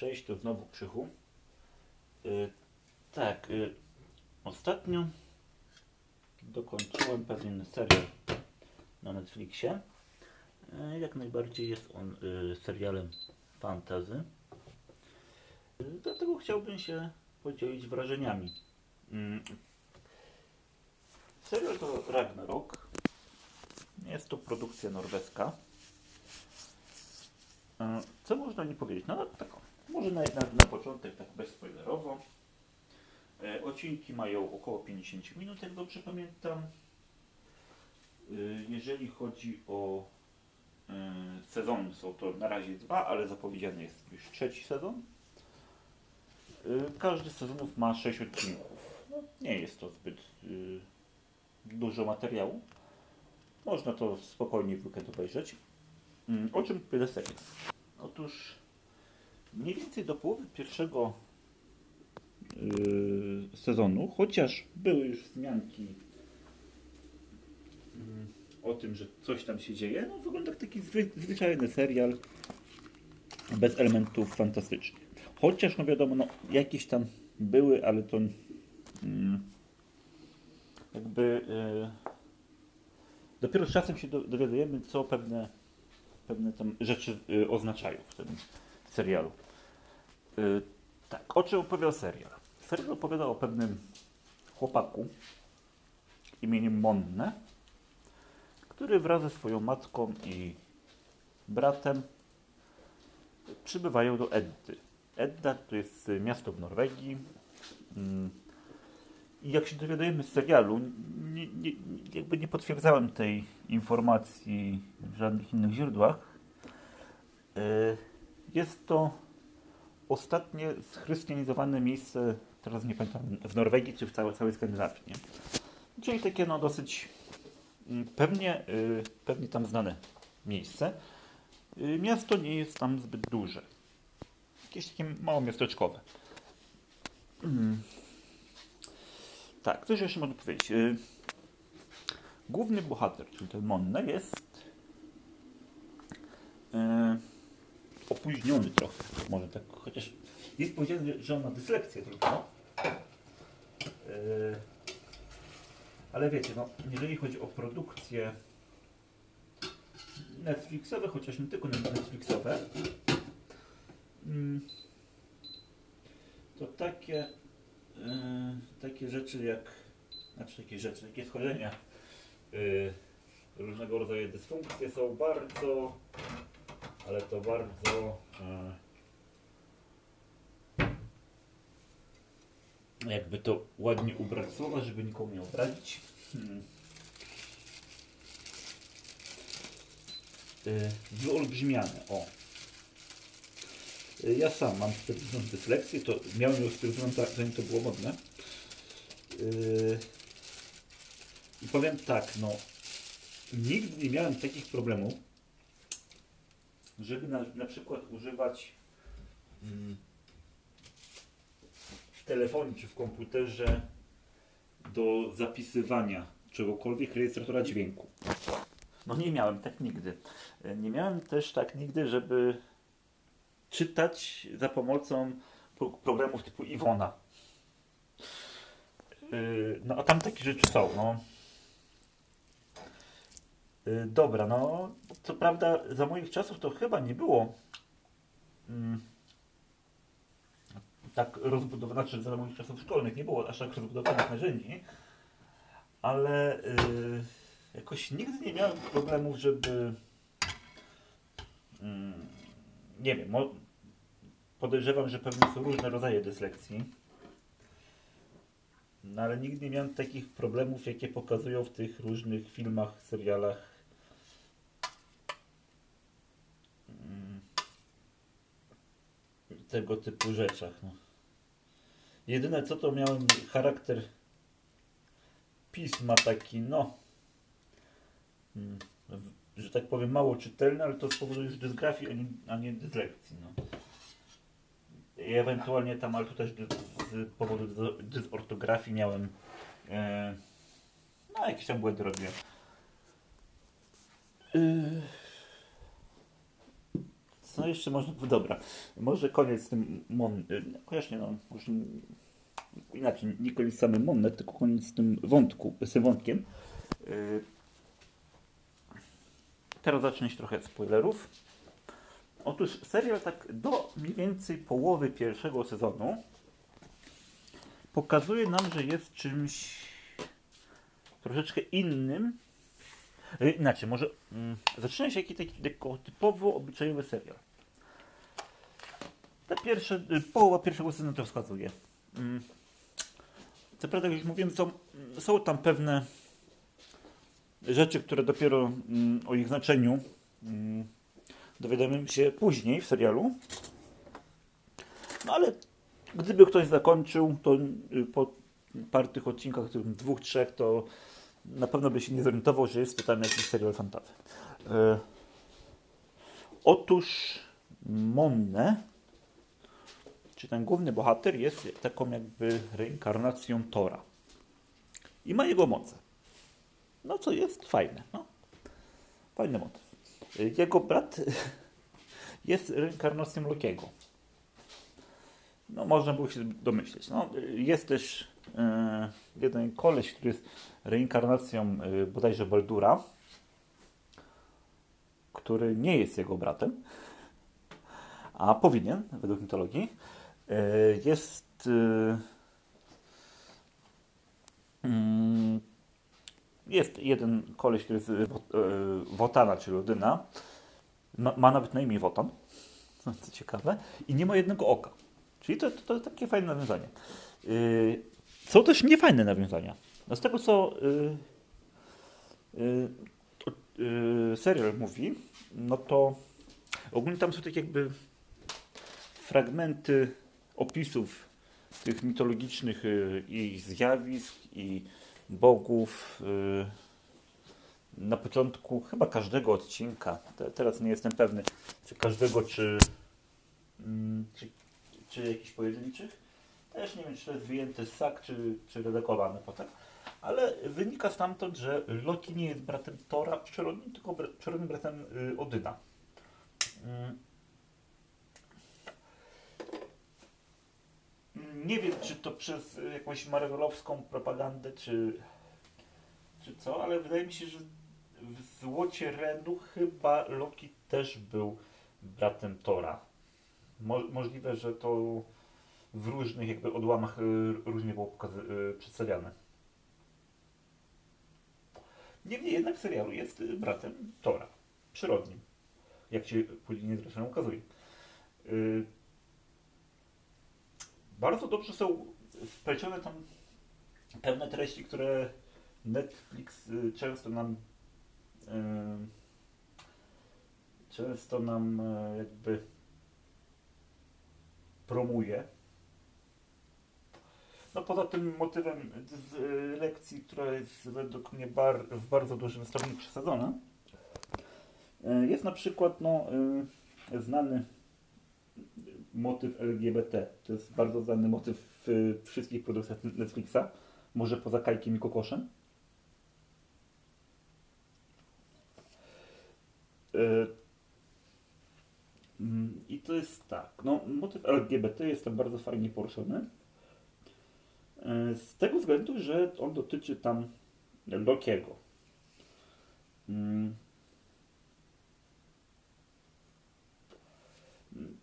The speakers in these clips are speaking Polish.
przejść, to znowu Krzychu. Y, tak, y, ostatnio dokończyłem pewien serial na Netflixie. Y, jak najbardziej jest on y, serialem fantasy. Y, dlatego chciałbym się podzielić wrażeniami. Mm. Serial to Ragnarok. Jest to produkcja norweska. E, Co można nie powiedzieć? No tak, może na, na, na początek tak bezspoilerowo. E, Odcinki mają około 50 minut, jak dobrze pamiętam. E, Jeżeli chodzi o e, sezony, są to na razie dwa, ale zapowiedziany jest już trzeci sezon. E, Każdy z sezonów ma 6 odcinków. No, nie jest to zbyt y, dużo materiału. Można to spokojnie w weekend obejrzeć. Mm, O czym tyle? Otóż mniej więcej do połowy pierwszego yy, sezonu, chociaż były już wzmianki mm, o tym, że coś tam się dzieje, no wygląda jak taki zwy, zwyczajny serial bez elementów fantastycznych. Chociaż, no wiadomo, no, jakieś tam były, ale to mm, jakby yy, dopiero z czasem się do, dowiadujemy, co pewne, pewne tam rzeczy oznaczają w tym serialu. Y, tak, o czym opowiada serial? Serial opowiada o pewnym chłopaku imieniem Monne, który wraz ze swoją matką i bratem przybywają do Eddy. Edda to jest miasto w Norwegii. Mm, I jak się dowiadujemy z serialu, nie, nie, jakby nie potwierdzałem tej informacji w żadnych innych źródłach. Y, Jest to ostatnie schrystianizowane miejsce, teraz nie pamiętam, w Norwegii czy w całej, całej Skandynawii. Nie? Czyli takie no dosyć mm, pewnie, y, pewnie tam znane miejsce. Y, Miasto nie jest tam zbyt duże. Jakieś takie mało miasteczkowe. Mm. Tak, coś jeszcze można powiedzieć. Y, Główny bohater, czyli ten Monne, jest y, opóźniony trochę. Może tak, chociaż jest powiedziane, że on ma dyslekcję tylko. Y, Ale wiecie, no, jeżeli chodzi o produkcje Netflixowe, chociaż nie tylko Netflixowe, mm, to takie, y, takie rzeczy jak, znaczy takie rzeczy, takie schorzenia, y, różnego rodzaju dysfunkcje są bardzo, ale to bardzo y, jakby to ładnie ubrać słowa, żeby nikomu nie obrazić. Hmm. Y, Wyolbrzymiane, o. Y, Ja sam mam stwierdzoną dyslekcję, to miałem ją stwierdzoną za- zanim to było modne. I powiem tak, no, nigdy nie miałem takich problemów, żeby na, na przykład używać mm, w telefonie czy w komputerze do zapisywania czegokolwiek rejestratora dźwięku. No nie miałem tak nigdy. Nie miałem też tak nigdy, żeby czytać za pomocą pro- programów typu Iwona. Yy, No a tam takie rzeczy są, no. Yy, Dobra, no co prawda za moich czasów to chyba nie było mm, tak rozbudowane, znaczy za moich czasów szkolnych nie było aż tak rozbudowanych narzędzi, ale yy, jakoś nigdy nie miałem problemów, żeby mm, nie wiem, podejrzewam, że pewnie są różne rodzaje dyslekcji. No ale nigdy nie miałem takich problemów, jakie pokazują w tych różnych filmach, serialach. Tego typu rzeczach. No. Jedyne co to miałem charakter pisma taki, no, mm, w- że tak powiem, mało czytelny, ale to z powodu już dysgrafii, a nie, a nie dyslekcji. No. I ewentualnie tam, ale to też z powodu dys- dysortografii miałem e, no jakieś tam błędy robiłem. Yy, co jeszcze można... Dobra, może koniec z tym Mon... Chociaż nie, no, może inaczej, nie koniec samym Monnet, tylko koniec z tym wątku, z tym wątkiem. Yy, teraz zacznę się trochę spoilerów. Otóż serial tak do mniej więcej połowy pierwszego sezonu pokazuje nam, że jest czymś troszeczkę innym. Yy, inaczej, może mm, zaczyna się jakiś taki typowo obyczajowy serial. Ta pierwsza, yy, połowa pierwszego sezonu to wskazuje. Mm. Co prawda, jak już mówiłem, są, są tam pewne rzeczy, które dopiero mm, o ich znaczeniu mm, się później w serialu. No ale gdyby ktoś zakończył, to y, po paru tych odcinkach, dwóch, trzech, to na pewno by się nie zorientował, że jest tam jakiś serial fantazy. E, otóż Monne, czy ten główny bohater, jest taką jakby reinkarnacją Tora. I ma jego moce. No co jest fajne. No. Fajny motyw. Jego brat jest reinkarnacją Lokiego. No można było się domyśleć. No, jest też jeden koleś, który jest reinkarnacją e, bodajże Baldura, który nie jest jego bratem, a powinien, według mitologii. E, jest e, mm, jest jeden koleś, który jest e, Wotana, czyli Odyna. Ma, nawet na imię Wotan, co ciekawe, i nie ma jednego oka. Czyli to, to, to takie fajne nawiązanie. Są też niefajne nawiązania. No z tego, co yy, yy, serial mówi, no to ogólnie tam są takie jakby fragmenty opisów tych mitologicznych i zjawisk i bogów y, na początku chyba każdego odcinka. Teraz nie jestem pewny, czy każdego, czy, mm, czy, czy jakichś pojedynczych. Też nie wiem, czy to jest wyjęty z sak, czy, czy redagowane potem. Ale wynika stamtąd, że Loki nie jest bratem Tora przyrodnim, tylko przyrodnim bratem y, Odyna. Mm. nie wiem, czy to przez jakąś marvelowską propagandę, czy, czy co, ale wydaje mi się, że w Złocie Renu chyba Loki też był bratem Tora. Mo możliwe, że to w różnych jakby odłamach y, różnie było y, przedstawiane. Niemniej jednak w serialu jest bratem Tora. Przyrodnim. Jak się później zresztą ukazuje. Y, bardzo dobrze są wplecione tam pewne treści, które Netflix y, często nam y, często nam y, jakby promuje. No poza tym motywem z lekcji, która jest według mnie bar, w bardzo dużym stopniu przesadzona, jest na przykład no, znany motyw LGBT. To jest bardzo znany motyw w wszystkich produkcjach Netflixa. Może poza Kajkiem i Kokoszem. E, mm, I to jest tak. No, motyw LGBT jest tam bardzo fajnie poruszony. E, z tego względu, że on dotyczy tam Lokiego. Mm.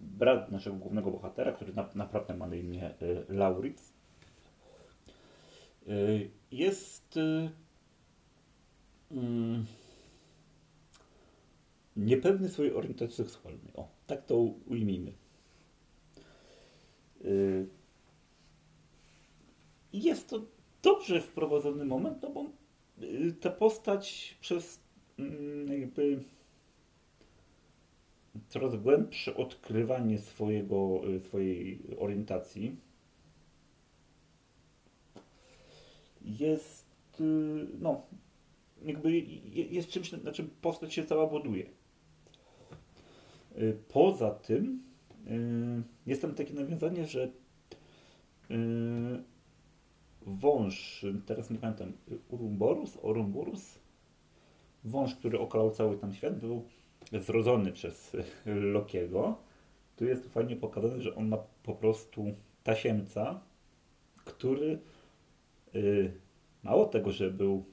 brat naszego głównego bohatera, który na, naprawdę ma na imię y, Lauritz, y, jest mm, niepewny swojej orientacji seksualnej. O, tak to ujmijmy. I jest to dobrze wprowadzony moment, no bo ta postać przez mm, jakby coraz głębsze odkrywanie swojego, y, swojej orientacji jest, y, no, jakby jest czymś, na czym postać się cała buduje. Y, poza tym jest tam takie nawiązanie, że wąż, teraz nie pamiętam, Urumborus, Orumburus, wąż, który okalał cały tam świat, był zrodzony przez Lokiego, tu jest fajnie pokazane, że on ma po prostu tasiemca, który yy, mało tego, że był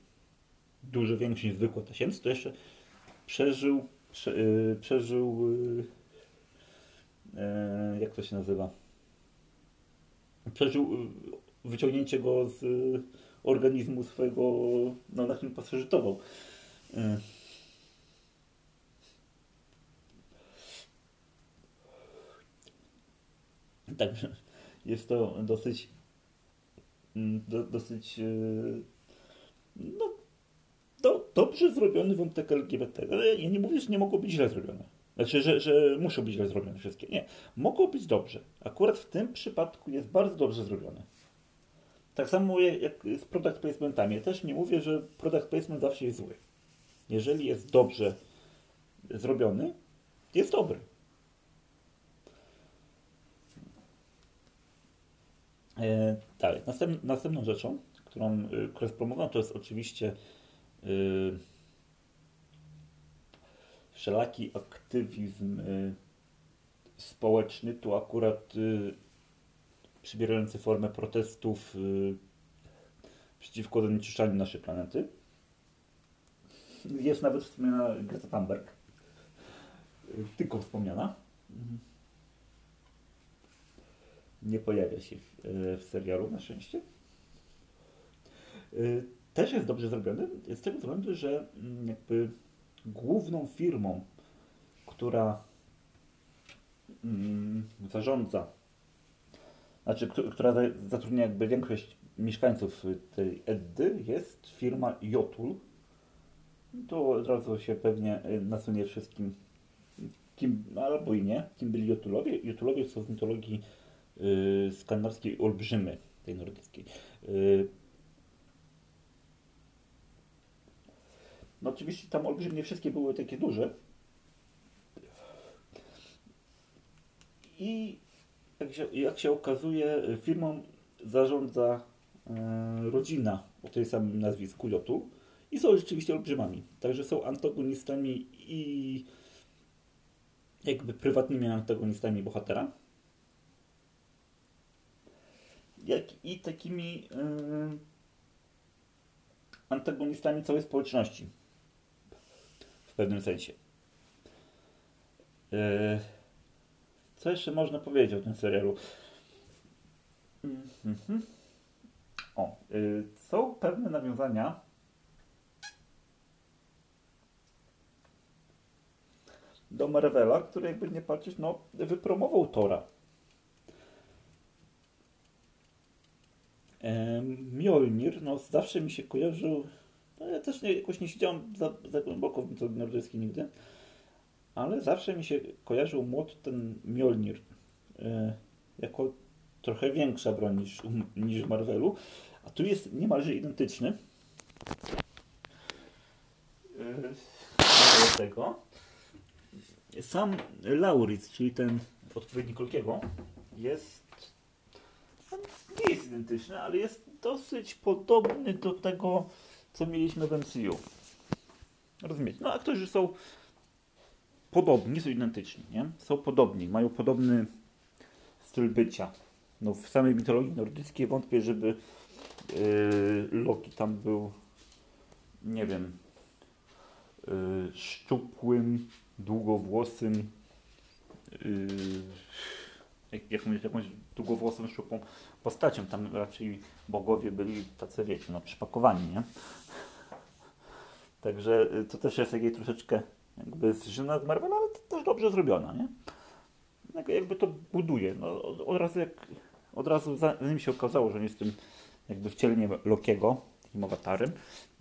dużo większy niż zwykły tasiemca, to jeszcze przeżył, prze, yy, przeżył yy, jak to się nazywa? Przeżył wyciągnięcie go z organizmu swojego, no na którym pasożytował. Także jest to dosyć mm, do, dosyć e, no, do, dobrze zrobiony wątek LGBT. Ja nie mówię, że nie mogło być źle zrobione. Znaczy, że, że muszą być źle zrobione wszystkie. Nie. Mogło być dobrze. Akurat w tym przypadku jest bardzo dobrze zrobione. Tak samo jak z product placementami. Ja też nie mówię, że product placement zawsze jest zły. Jeżeli jest dobrze zrobiony, jest dobry. E, dalej, Następ, następną rzeczą, którą, y, to jest oczywiście y, wszelaki aktywizm y, społeczny. Tu akurat y, przybierający formę protestów y, przeciwko zanieczyszczaniu naszej planety. Jest nawet wspomniana Greta Thunberg. Y, tylko wspomniana. Mhm nie pojawia się w, e, w serialu, na szczęście. Też jest dobrze zrobiony, z tego względu, że mm, jakby główną firmą, która mm, zarządza, znaczy, która zatrudnia jakby większość mieszkańców tej Eddy, jest firma Jotul. To od razu się pewnie e, nasunie wszystkim, kim, albo i nie, kim byli Jotulowie. Jotulowie są z mitologii Y, skandynawskiej olbrzymy, tej nordyckiej. Y, no oczywiście tam olbrzymie nie wszystkie były takie duże. I jak się, jak się okazuje, firmą zarządza e, rodzina o tej samym nazwisku Jotu i są rzeczywiście olbrzymami. Także są antagonistami i jakby prywatnymi antagonistami bohatera jak i takimi yy, antagonistami całej społeczności. W pewnym sensie. Yy, co jeszcze można powiedzieć o tym serialu? Yy, o, yy, są pewne nawiązania. Do Marvela, który jakby nie patrzeć, no, wypromował Tora Mjolnir, no zawsze mi się kojarzył, no ja też nie, jakoś nie siedziałem za, za głęboko w mitologii nordyckiej nigdy, ale zawsze mi się kojarzył młot ten Mjolnir e, jako trochę większa broń niż, niż w Marvelu, a tu jest niemalże identyczny. E, do tego sam Lauritz, czyli ten odpowiednik Kolkiego, jest nie jest identyczny, ale jest dosyć podobny do tego, co mieliśmy w MCU. Rozumiecie? No aktorzy są podobni, są identyczni, nie? Są podobni, mają podobny styl bycia. No w samej mitologii nordyckiej wątpię, żeby yy, Loki tam był, nie wiem, yy, szczupłym, długowłosym, yy, jak, jakąś, jakąś długowłosą, szczupłą postacią. Tam raczej bogowie byli tacy, wiecie, no przypakowani, nie? Także y, to też jest jakieś troszeczkę jakby zżyna z Marvela, ale też dobrze zrobiona, nie? Jakby to buduje. No, od, razu jak, od razu zanim się okazało, że jest tym jakby wcieleniem Lokiego, takim awatarem,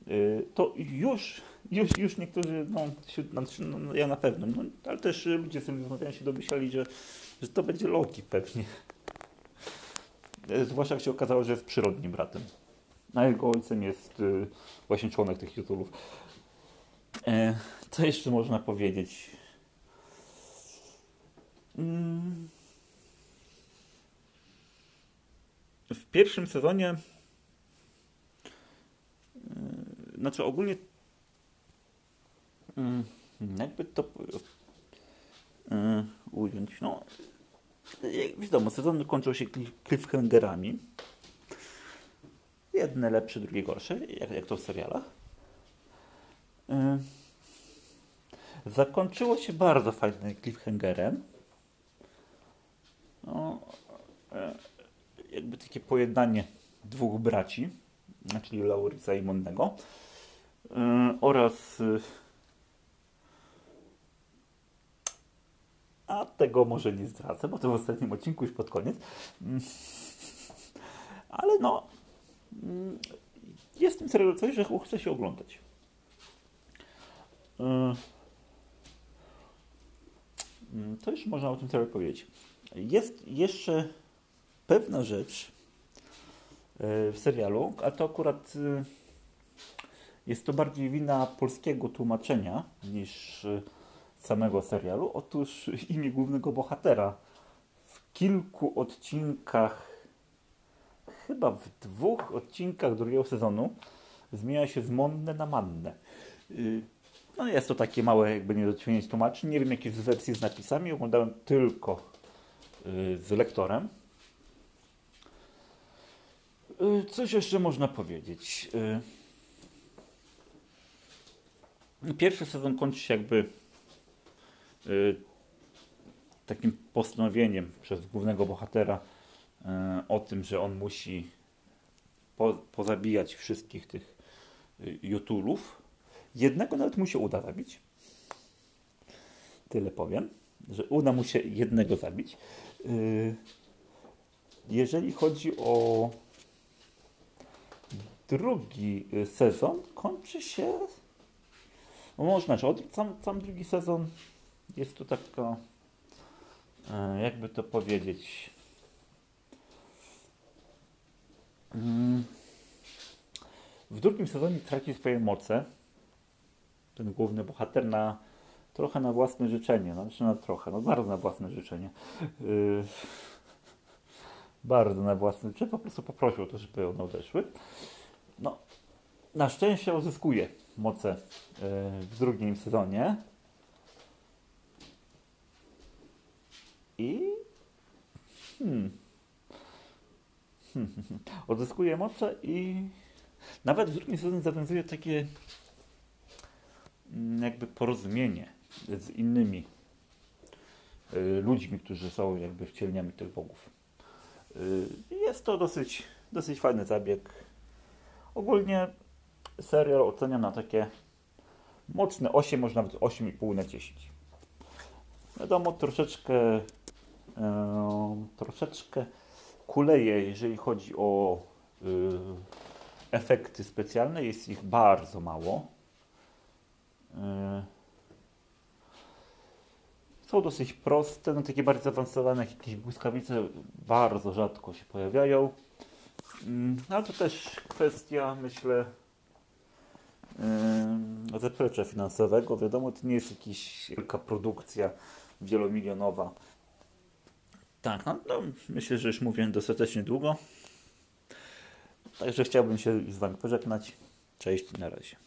yy, to już, już, już niektórzy, no, znaczy, no, no, ja na pewno, no, ale też ludzie z tym rozmawiają się domyślali, że, że to będzie Loki pewnie. E, zwłaszcza jak się okazało, że jest przyrodnim bratem. A jego ojcem jest y, właśnie członek tych tytułów. E, co jeszcze można powiedzieć? Mm. W pierwszym sezonie y, znaczy ogólnie mm, jakby to yy, ująć, no wiadomo, sezony kończą się cliffhangerami. Jedne lepsze, drugie gorsze, jak, jak to w serialach. Yy. Zakończyło się bardzo fajnym cliffhangerem. No, yy, jakby takie pojednanie dwóch braci, czyli Laurisa i Monnego yy, oraz yy, a tego może nie zdradzę, bo to w ostatnim odcinku już pod koniec. Mm. Ale no, mm, jest w tym serialu coś, że chce się oglądać. Mm, to już można o tym serialu powiedzieć. Jest jeszcze pewna rzecz e, w serialu, a to akurat e, jest to bardziej wina polskiego tłumaczenia niż samego serialu. Otóż imię głównego bohatera w kilku odcinkach, chyba w dwóch odcinkach drugiego sezonu, zmienia się z Monne na Mannę. Y, no jest to takie małe jakby niedociągnięcie tłumaczeń. Nie wiem jakie w wersji z napisami. Oglądałem tylko y, z lektorem. Y, coś jeszcze można powiedzieć. Pierwszy sezon kończy się jakby Y, takim postanowieniem przez głównego bohatera y, o tym, że on musi po, pozabijać wszystkich tych y, jutulów. Jednego nawet mu się uda zabić. Tyle powiem, że uda mu się jednego zabić. Jeżeli chodzi o drugi sezon, kończy się. No można, że sam, sam drugi sezon jest to taka, e, jakby to powiedzieć, mm, w drugim sezonie traci swoje moce ten główny bohater na trochę na własne życzenie, no, znaczy na trochę, no bardzo na własne życzenie. Yy, bardzo na własne życzenie, po prostu poprosił o to, żeby one odeszły. No, na szczęście uzyskuje moce yy, w drugim sezonie. I hmm. odzyskuje moce i nawet w drugim sezonie zawiązuje takie jakby porozumienie z innymi y, ludźmi, którzy są jakby wcielniami tych bogów. Y, jest to dosyć, dosyć fajny zabieg. Ogólnie serial oceniam na takie mocne 8, może nawet 8,5 na 10. Wiadomo, troszeczkę troszeczkę kuleje, jeżeli chodzi o y, efekty specjalne. Jest ich bardzo mało. Y, są dosyć proste, no takie bardziej zaawansowane, jak jakieś błyskawice bardzo rzadko się pojawiają. Mm, ale to też kwestia, myślę, zaplecza finansowego. Wiadomo, to nie jest jakaś wielka produkcja wielomilionowa. Tak, no, no, myślę, że już mówię dostatecznie długo. Także chciałbym się z Wami pożegnać. Cześć, na razie.